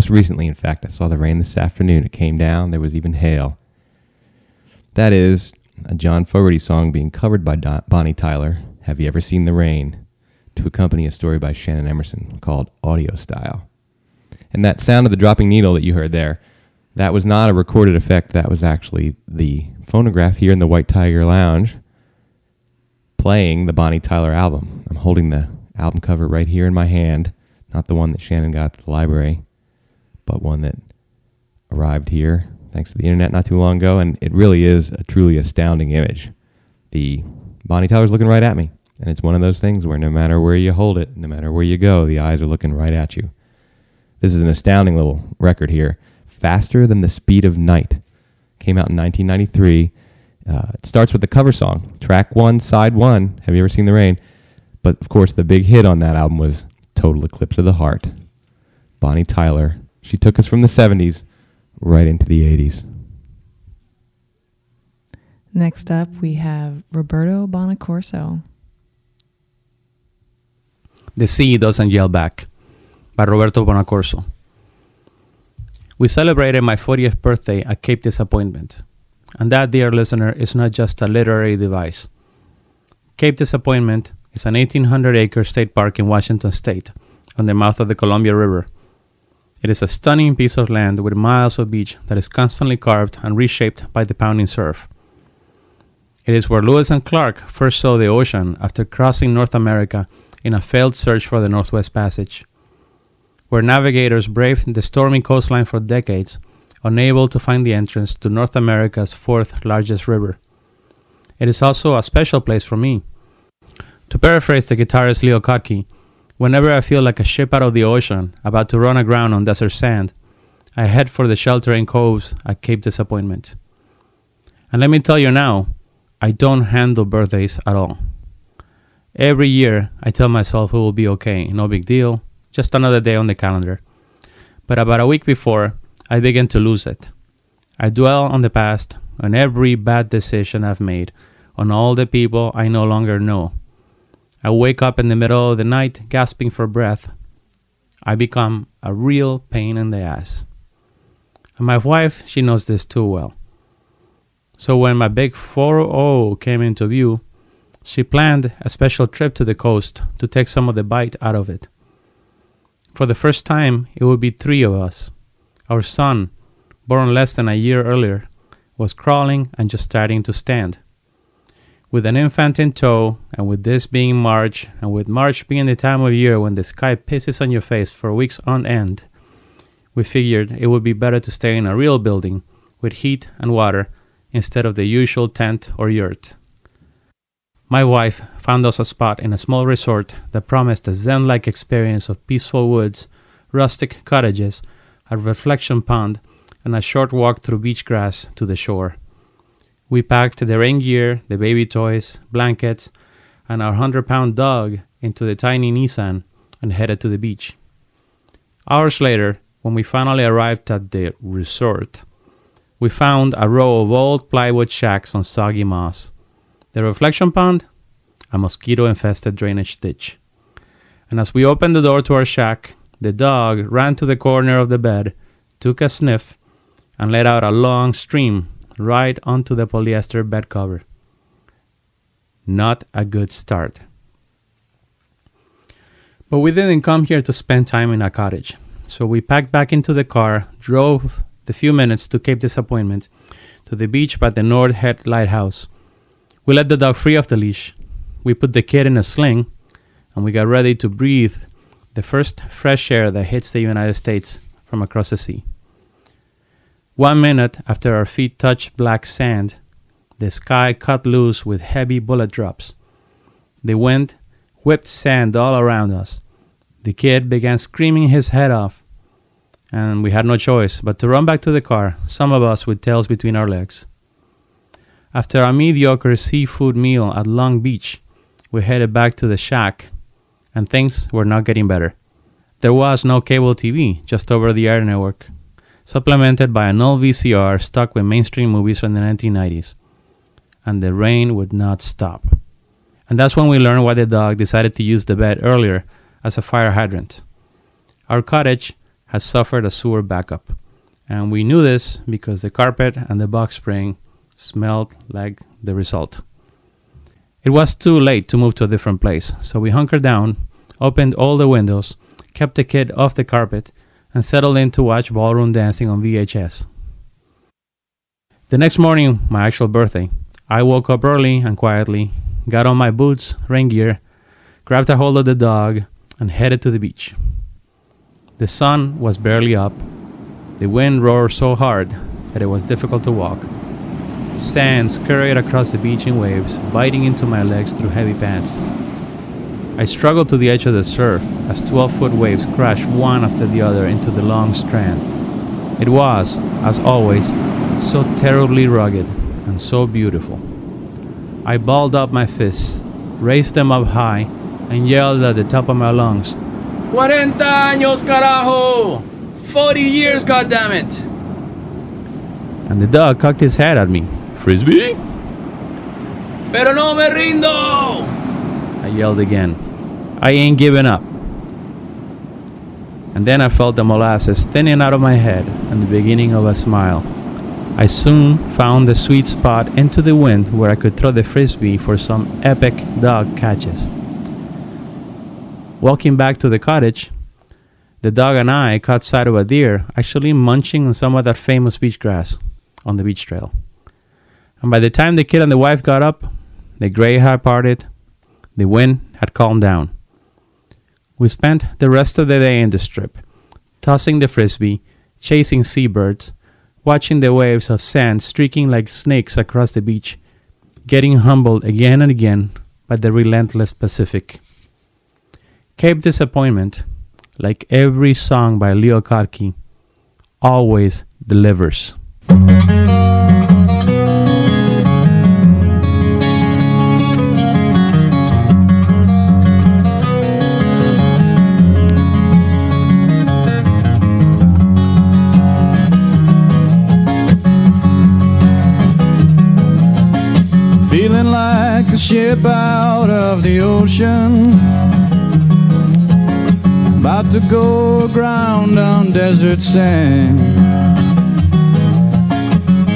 Recently, in fact, I saw the rain this afternoon. It came down, there was even hail. That is a John Fogerty song being covered by Don- Bonnie Tyler. Have you ever seen the rain? To accompany a story by Shannon Emerson called Audio Style. And that sound of the dropping needle that you heard there, that was not a recorded effect. That was actually the phonograph here in the White Tiger Lounge playing the Bonnie Tyler album. I'm holding the album cover right here in my hand, not the one that Shannon got at the library, but one that arrived here thanks to the internet not too long ago, and it really is a truly astounding image. The Bonnie Tyler's looking right at me, and it's one of those things where no matter where you hold it, no matter where you go, the eyes are looking right at you. This is an astounding little record here. Faster Than the Speed of Night came out in 1993. Uh, it starts with the cover song, track one, side one. Have you ever seen the rain? But of course, the big hit on that album was Total Eclipse of the Heart. Bonnie Tyler. She took us from the 70s right into the 80s. Next up, we have Roberto Bonacorso. The Sea Doesn't Yell Back by Roberto Bonacorso. We celebrated my 40th birthday at Cape Disappointment, and that, dear listener, is not just a literary device. Cape Disappointment is an 1,800 acre state park in Washington state on the mouth of the Columbia River. It is a stunning piece of land with miles of beach that is constantly carved and reshaped by the pounding surf. It is where Lewis and Clark first saw the ocean after crossing North America in a failed search for the Northwest Passage, where navigators braved the stormy coastline for decades, unable to find the entrance to North America's fourth largest river. It is also a special place for me. To paraphrase the guitarist Leo Kottke, whenever I feel like a ship out of the ocean about to run aground on desert sand, I head for the sheltering coves at Cape Disappointment. And let me tell you now, I don't handle birthdays at all. Every year, I tell myself it will be okay, no big deal, just another day on the calendar. But about a week before, I begin to lose it. I dwell on the past, on every bad decision I've made, on all the people I no longer know. I wake up in the middle of the night gasping for breath. I become a real pain in the ass. And my wife, she knows this too well. So when my big 4 came into view, she planned a special trip to the coast to take some of the bite out of it. For the first time, it would be three of us. Our son, born less than a year earlier, was crawling and just starting to stand. With an infant in tow, and with this being March, and with March being the time of year when the sky pisses on your face for weeks on end, we figured it would be better to stay in a real building with heat and water instead of the usual tent or yurt. My wife found us a spot in a small resort that promised a Zen like experience of peaceful woods, rustic cottages, a reflection pond, and a short walk through beach grass to the shore. We packed the rain gear, the baby toys, blankets, and our 100 pound dog into the tiny Nissan and headed to the beach. Hours later, when we finally arrived at the resort, we found a row of old plywood shacks on soggy moss. The reflection pond, a mosquito infested drainage ditch. And as we opened the door to our shack, the dog ran to the corner of the bed, took a sniff, and let out a long stream right onto the polyester bed cover. Not a good start. But we didn't come here to spend time in a cottage. So we packed back into the car, drove the few minutes to Cape Disappointment to the beach by the North Head Lighthouse. We let the dog free off the leash. We put the kid in a sling, and we got ready to breathe the first fresh air that hits the United States from across the sea. One minute after our feet touched black sand, The sky cut loose with heavy bullet drops. The wind whipped sand all around us. The kid began screaming his head off, and we had no choice but to run back to the car, some of us with tails between our legs. After a mediocre seafood meal at Long Beach, we headed back to the shack, and things were not getting better. There was no cable TV, just over the air network, supplemented by an old VCR stuck with mainstream movies from the 1990s. And the rain would not stop. And that's when we learned why the dog decided to use the bed earlier as a fire hydrant. Our cottage has suffered a sewer backup, and we knew this because the carpet and the box spring smelled like the result. It was too late to move to a different place, so we hunkered down, opened all the windows, kept the kid off the carpet, and settled in to watch ballroom dancing on VHS. The next morning, my actual birthday, I woke up early and quietly, got on my boots, rain gear, grabbed a hold of the dog, and headed to the beach. The sun was barely up. The wind roared so hard that it was difficult to walk. Sand scurried across the beach in waves, biting into my legs through heavy pants. I struggled to the edge of the surf as 12 foot waves crashed one after the other into the long strand. It was, as always, so terribly rugged and so beautiful. I balled up my fists, raised them up high, and yelled at the top of my lungs, 40 años, carajo! 40 years, goddammit! And the dog cocked his head at me. Frisbee? Pero no me rindo! I yelled again. I ain't giving up. And then I felt the molasses thinning out of my head and the beginning of a smile. I soon found the sweet spot into the wind where I could throw the frisbee for some epic dog catches. Walking back to the cottage, the dog and I caught sight of a deer actually munching on some of that famous beach grass on the beach trail. And by the time the kid and the wife got up, the gray had parted, the wind had calmed down. We spent the rest of the day in the strip, tossing the frisbee, chasing seabirds, watching the waves of sand streaking like snakes across the beach, getting humbled again and again by the relentless Pacific. Cape Disappointment, like every song by Leo Kottke, always delivers. Ship out of the ocean. About to go aground on desert sand.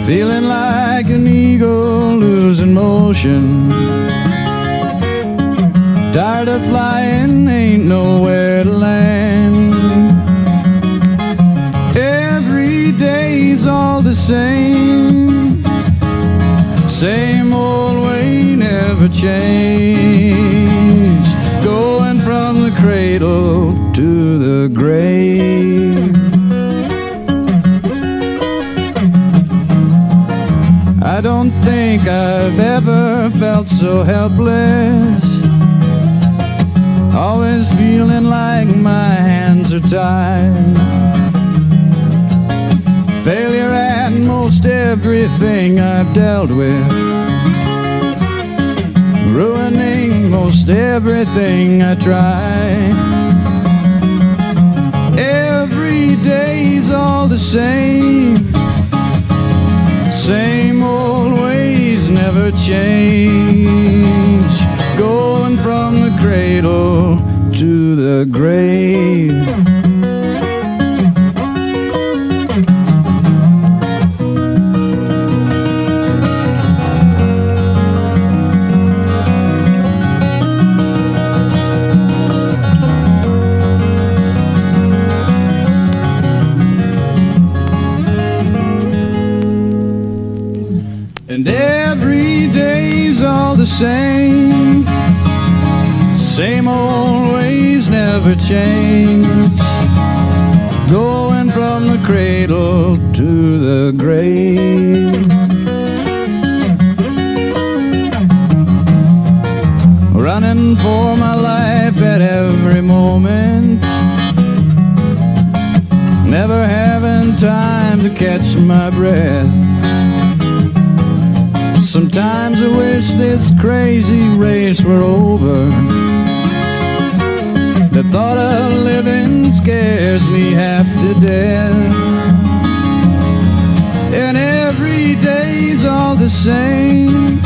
Feeling like an eagle losing motion. Tired of flying, ain't nowhere to land. Every day's all the same. Same change. Going from the cradle to the grave. I don't think I've ever felt so helpless. Always feeling like my hands are tied. Failure at most everything I've dealt with. Ruining most everything I try. Every day's all the same. Same old ways never change. Going from the cradle to the grave. change going from the cradle to the grave. Running for my life at every moment, never having time to catch my breath. Sometimes I wish this crazy race were over. Thought of living scares me half to death. And every day's all the same.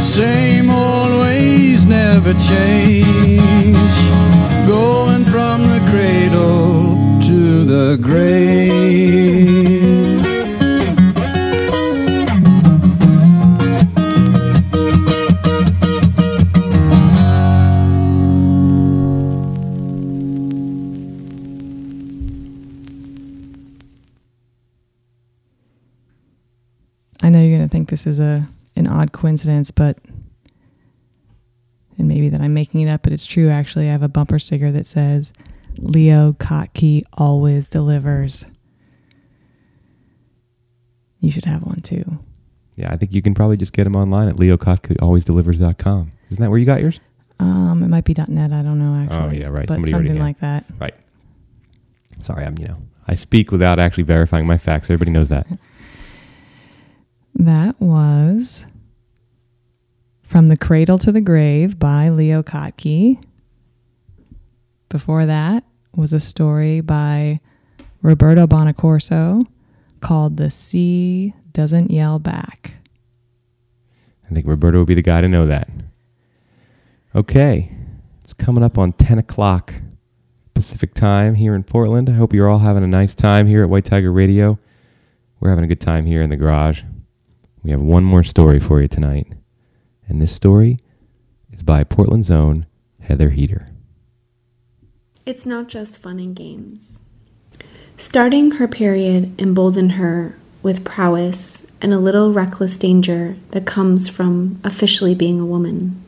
Same old ways never change. Going from the cradle to the grave. This is a an odd coincidence, but and maybe that I'm making it up, but it's true. Actually, I have a bumper sticker that says "Leo Kottke always delivers." You should have one too. Yeah, I think you can probably just get them online at leokottkealwaysdelivers.com. Isn't that where you got yours? Um, it might be .net. I don't know actually. Oh yeah, right. But Somebody something like that. Right. Sorry, I'm, you know, I speak without actually verifying my facts. Everybody knows that. (laughs) That was From the Cradle to the Grave by Leo Kottke. Before that was a story by Roberto Bonacorso called The Sea Doesn't Yell Back. I think Roberto would be the guy to know that. Okay. It's coming up on 10 o'clock Pacific time here in Portland. I hope you're all having a nice time here at White Tiger Radio. We're having a good time here in the garage. We have one more story for you tonight. And this story is by Portland's own Heather Heater. It's not just fun and games. Starting her period emboldened her with prowess and a little reckless danger that comes from officially being a woman.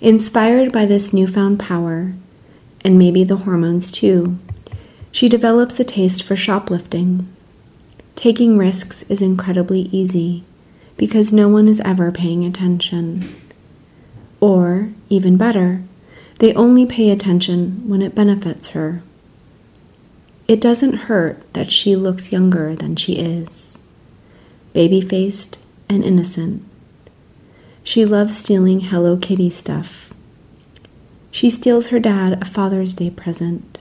Inspired by this newfound power, and maybe the hormones too, she develops a taste for shoplifting. Taking risks is incredibly easy because no one is ever paying attention. Or, even better, they only pay attention when it benefits her. It doesn't hurt that she looks younger than she is, baby faced and innocent. She loves stealing Hello Kitty stuff. She steals her dad a Father's Day present.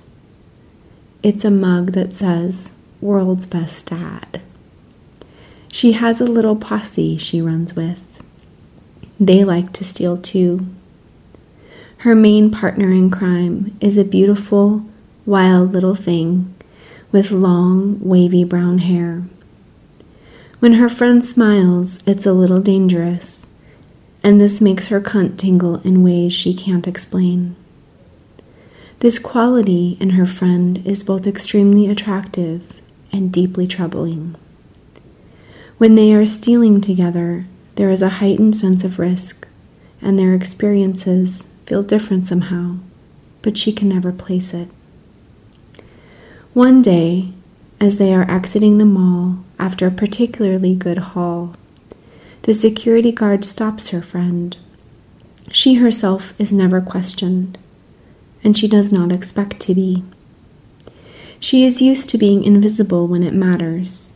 It's a mug that says, World's Best Dad. She has a little posse she runs with. They like to steal too. Her main partner in crime is a beautiful, wild little thing with long, wavy brown hair. When her friend smiles, it's a little dangerous, and this makes her cunt tingle in ways she can't explain. This quality in her friend is both extremely attractive and deeply troubling. When they are stealing together, there is a heightened sense of risk, and their experiences feel different somehow, but she can never place it. One day, as they are exiting the mall after a particularly good haul, the security guard stops her friend. She herself is never questioned, and she does not expect to be. She is used to being invisible when it matters,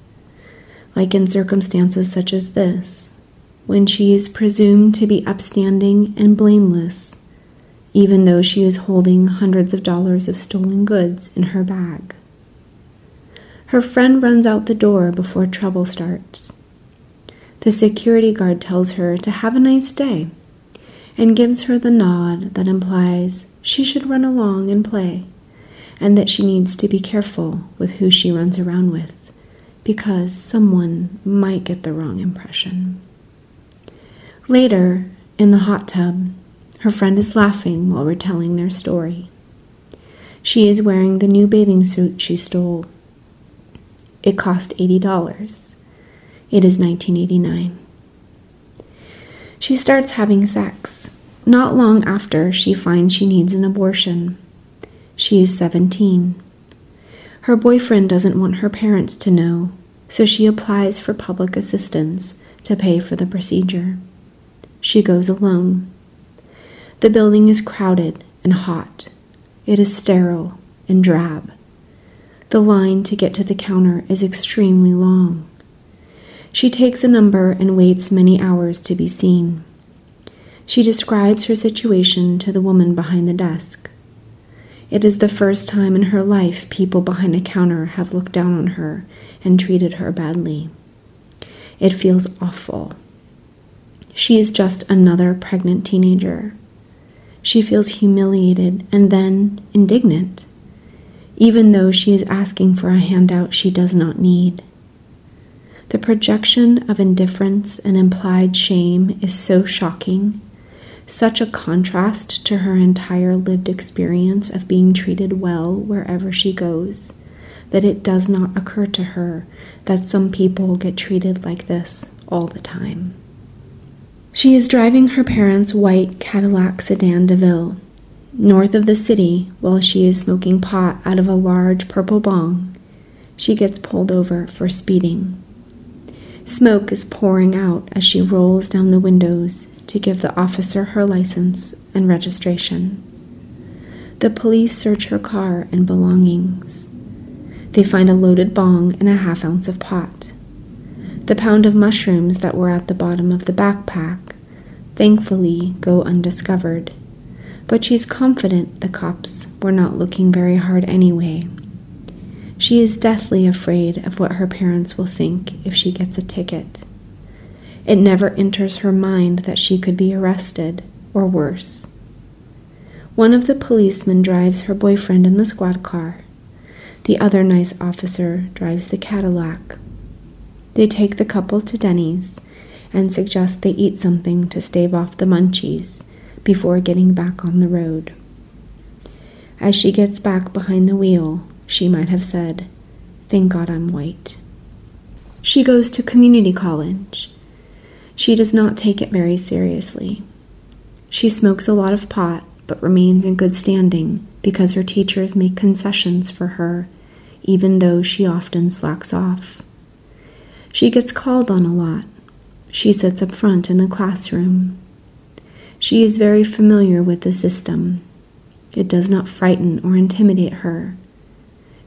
like in circumstances such as this, when she is presumed to be upstanding and blameless, even though she is holding hundreds of dollars of stolen goods in her bag. Her friend runs out the door before trouble starts. The security guard tells her to have a nice day and gives her the nod that implies she should run along and play and that she needs to be careful with who she runs around with because someone might get the wrong impression. Later, in the hot tub, her friend is laughing while retelling their story. She is wearing the new bathing suit she stole. It cost $80. It is 1989. She starts having sex. Not long after, she finds she needs an abortion. She is 17. Her boyfriend doesn't want her parents to know, so she applies for public assistance to pay for the procedure. She goes alone. The building is crowded and hot. It is sterile and drab. The line to get to the counter is extremely long. She takes a number and waits many hours to be seen. She describes her situation to the woman behind the desk. It is the first time in her life people behind a counter have looked down on her and treated her badly. It feels awful. She is just another pregnant teenager. She feels humiliated and then indignant, even though she is asking for a handout she does not need. The projection of indifference and implied shame is so shocking, such a contrast to her entire lived experience of being treated well wherever she goes, that it does not occur to her that some people get treated like this all the time. She is driving her parents' white Cadillac sedan DeVille north of the city while she is smoking pot out of a large purple bong. She gets pulled over for speeding. Smoke is pouring out as she rolls down the windows to give the officer her license and registration. The police search her car and belongings. They find a loaded bong and a half ounce of pot. The pound of mushrooms that were at the bottom of the backpack thankfully go undiscovered, but she's confident the cops were not looking very hard anyway. She is deathly afraid of what her parents will think if she gets a ticket. It never enters her mind that she could be arrested, or worse. One of the policemen drives her boyfriend in the squad car. The other nice officer drives the Cadillac. They take the couple to Denny's and suggest they eat something to stave off the munchies before getting back on the road. As she gets back behind the wheel, she might have said, Thank God I'm white. She goes to community college. She does not take it very seriously. She smokes a lot of pot but remains in good standing because her teachers make concessions for her, even though she often slacks off. She gets called on a lot. She sits up front in the classroom. She is very familiar with the system. It does not frighten or intimidate her.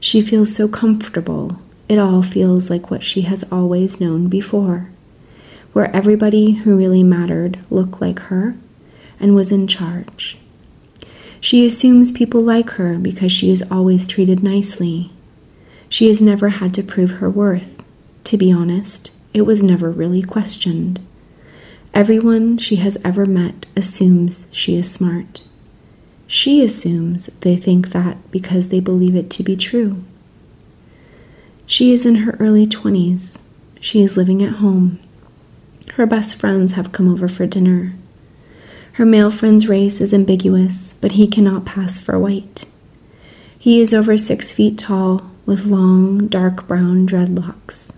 She feels so comfortable, it all feels like what she has always known before, where everybody who really mattered looked like her and was in charge. She assumes people like her because she is always treated nicely. She has never had to prove her worth. To be honest, it was never really questioned. Everyone she has ever met assumes she is smart. She assumes they think that because they believe it to be true. She is in her early 20s. She is living at home. Her best friends have come over for dinner. Her male friend's race is ambiguous, but he cannot pass for white. He is over six feet tall, with long, dark brown dreadlocks.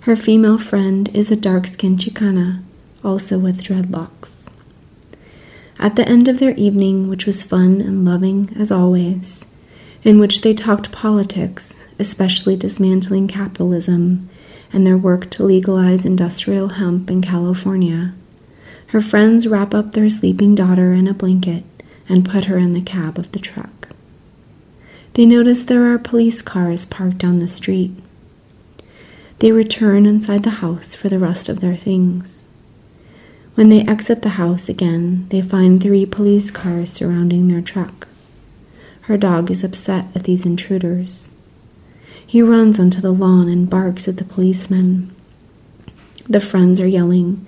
Her female friend is a dark skinned Chicana, also with dreadlocks. At the end of their evening, which was fun and loving as always, in which they talked politics, especially dismantling capitalism and their work to legalize industrial hemp in California, her friends wrap up their sleeping daughter in a blanket and put her in the cab of the truck. They notice there are police cars parked down the street. They return inside the house for the rest of their things. When they exit the house again, they find three police cars surrounding their truck. Her dog is upset at these intruders. He runs onto the lawn and barks at the policemen. The friends are yelling,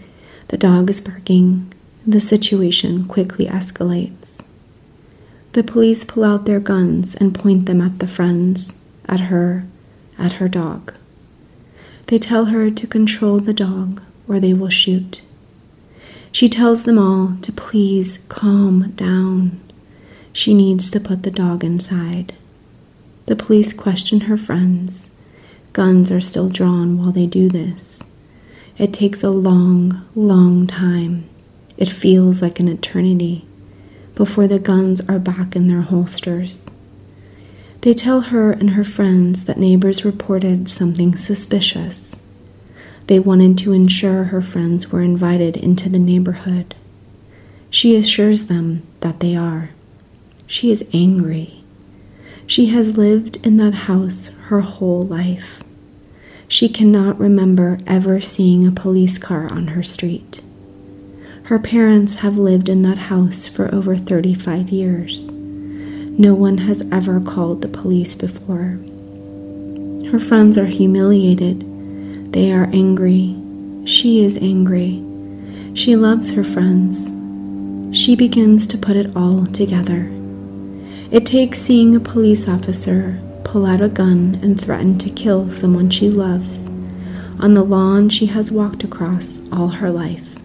the dog is barking, the situation quickly escalates. The police pull out their guns and point them at the friends, at her, at her dog. They tell her to control the dog or they will shoot. She tells them all to please calm down. She needs to put the dog inside. The police question her friends. Guns are still drawn while they do this. It takes a long, long time. It feels like an eternity before the guns are back in their holsters. They tell her and her friends that neighbors reported something suspicious. They wanted to ensure her friends were invited into the neighborhood. She assures them that they are. She is angry. She has lived in that house her whole life. She cannot remember ever seeing a police car on her street. Her parents have lived in that house for over 35 years. No one has ever called the police before. Her friends are humiliated. They are angry. She is angry. She loves her friends. She begins to put it all together. It takes seeing a police officer pull out a gun and threaten to kill someone she loves. On the lawn she has walked across all her life,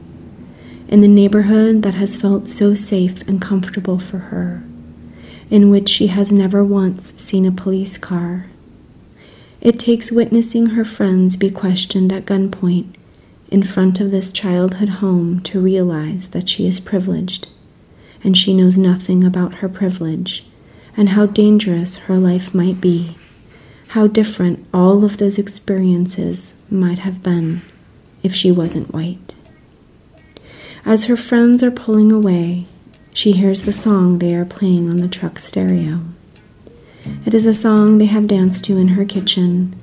in the neighborhood that has felt so safe and comfortable for her, in which she has never once seen a police car. It takes witnessing her friends be questioned at gunpoint in front of this childhood home to realize that she is privileged, and she knows nothing about her privilege and how dangerous her life might be, how different all of those experiences might have been if she wasn't white. As her friends are pulling away, she hears the song they are playing on the truck stereo. It is a song they have danced to in her kitchen,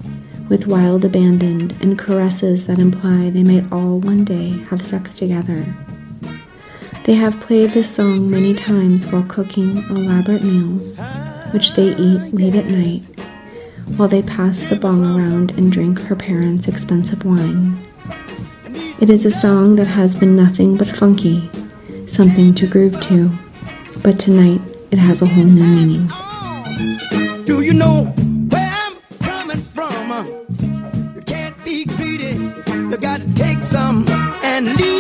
with wild abandon and caresses that imply they might all one day have sex together. They have played this song many times while cooking elaborate meals, which they eat late at night, while they pass the bong around and drink her parents' expensive wine. It is a song that has been nothing but funky, something to groove to, but tonight it has a whole new meaning. Do you know where I'm coming from? You can't be greedy. You gotta take some and leave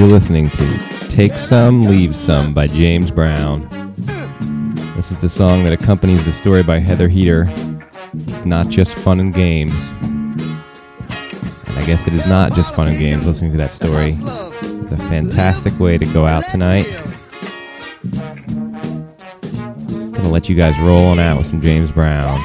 you're listening to Take Some, Leave Some by James Brown. This is the song that accompanies the story by Heather Heater. It's not just fun and games. And I guess it is not just fun and games listening to that story. It's a fantastic way to go out tonight. I'm gonna let you guys roll on out with some James Brown.